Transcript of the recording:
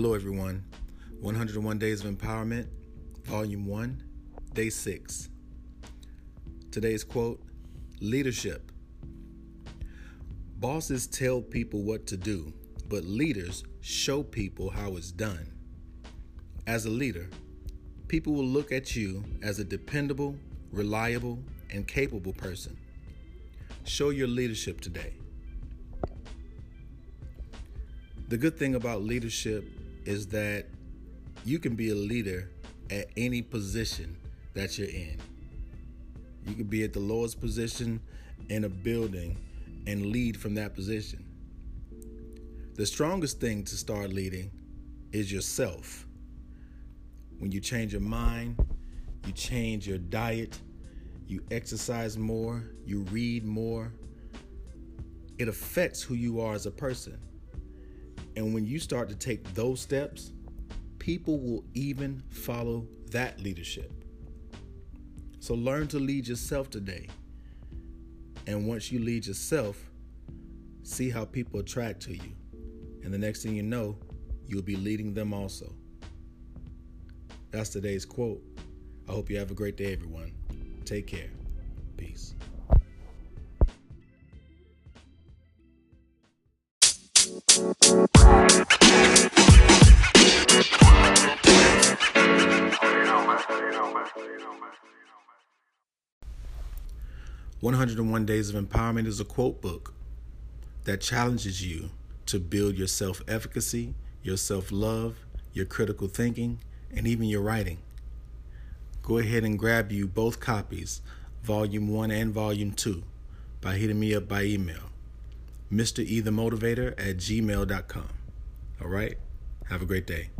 Hello, everyone. 101 Days of Empowerment, Volume 1, Day 6. Today's quote Leadership. Bosses tell people what to do, but leaders show people how it's done. As a leader, people will look at you as a dependable, reliable, and capable person. Show your leadership today. The good thing about leadership is that you can be a leader at any position that you're in. You could be at the lowest position in a building and lead from that position. The strongest thing to start leading is yourself. When you change your mind, you change your diet, you exercise more, you read more, it affects who you are as a person. And when you start to take those steps, people will even follow that leadership. So learn to lead yourself today. And once you lead yourself, see how people attract to you. And the next thing you know, you'll be leading them also. That's today's quote. I hope you have a great day, everyone. Take care. Peace. 101 Days of Empowerment is a quote book that challenges you to build your self efficacy, your self love, your critical thinking, and even your writing. Go ahead and grab you both copies, Volume 1 and Volume 2, by hitting me up by email. Mr. E the Motivator at gmail.com. All right? Have a great day.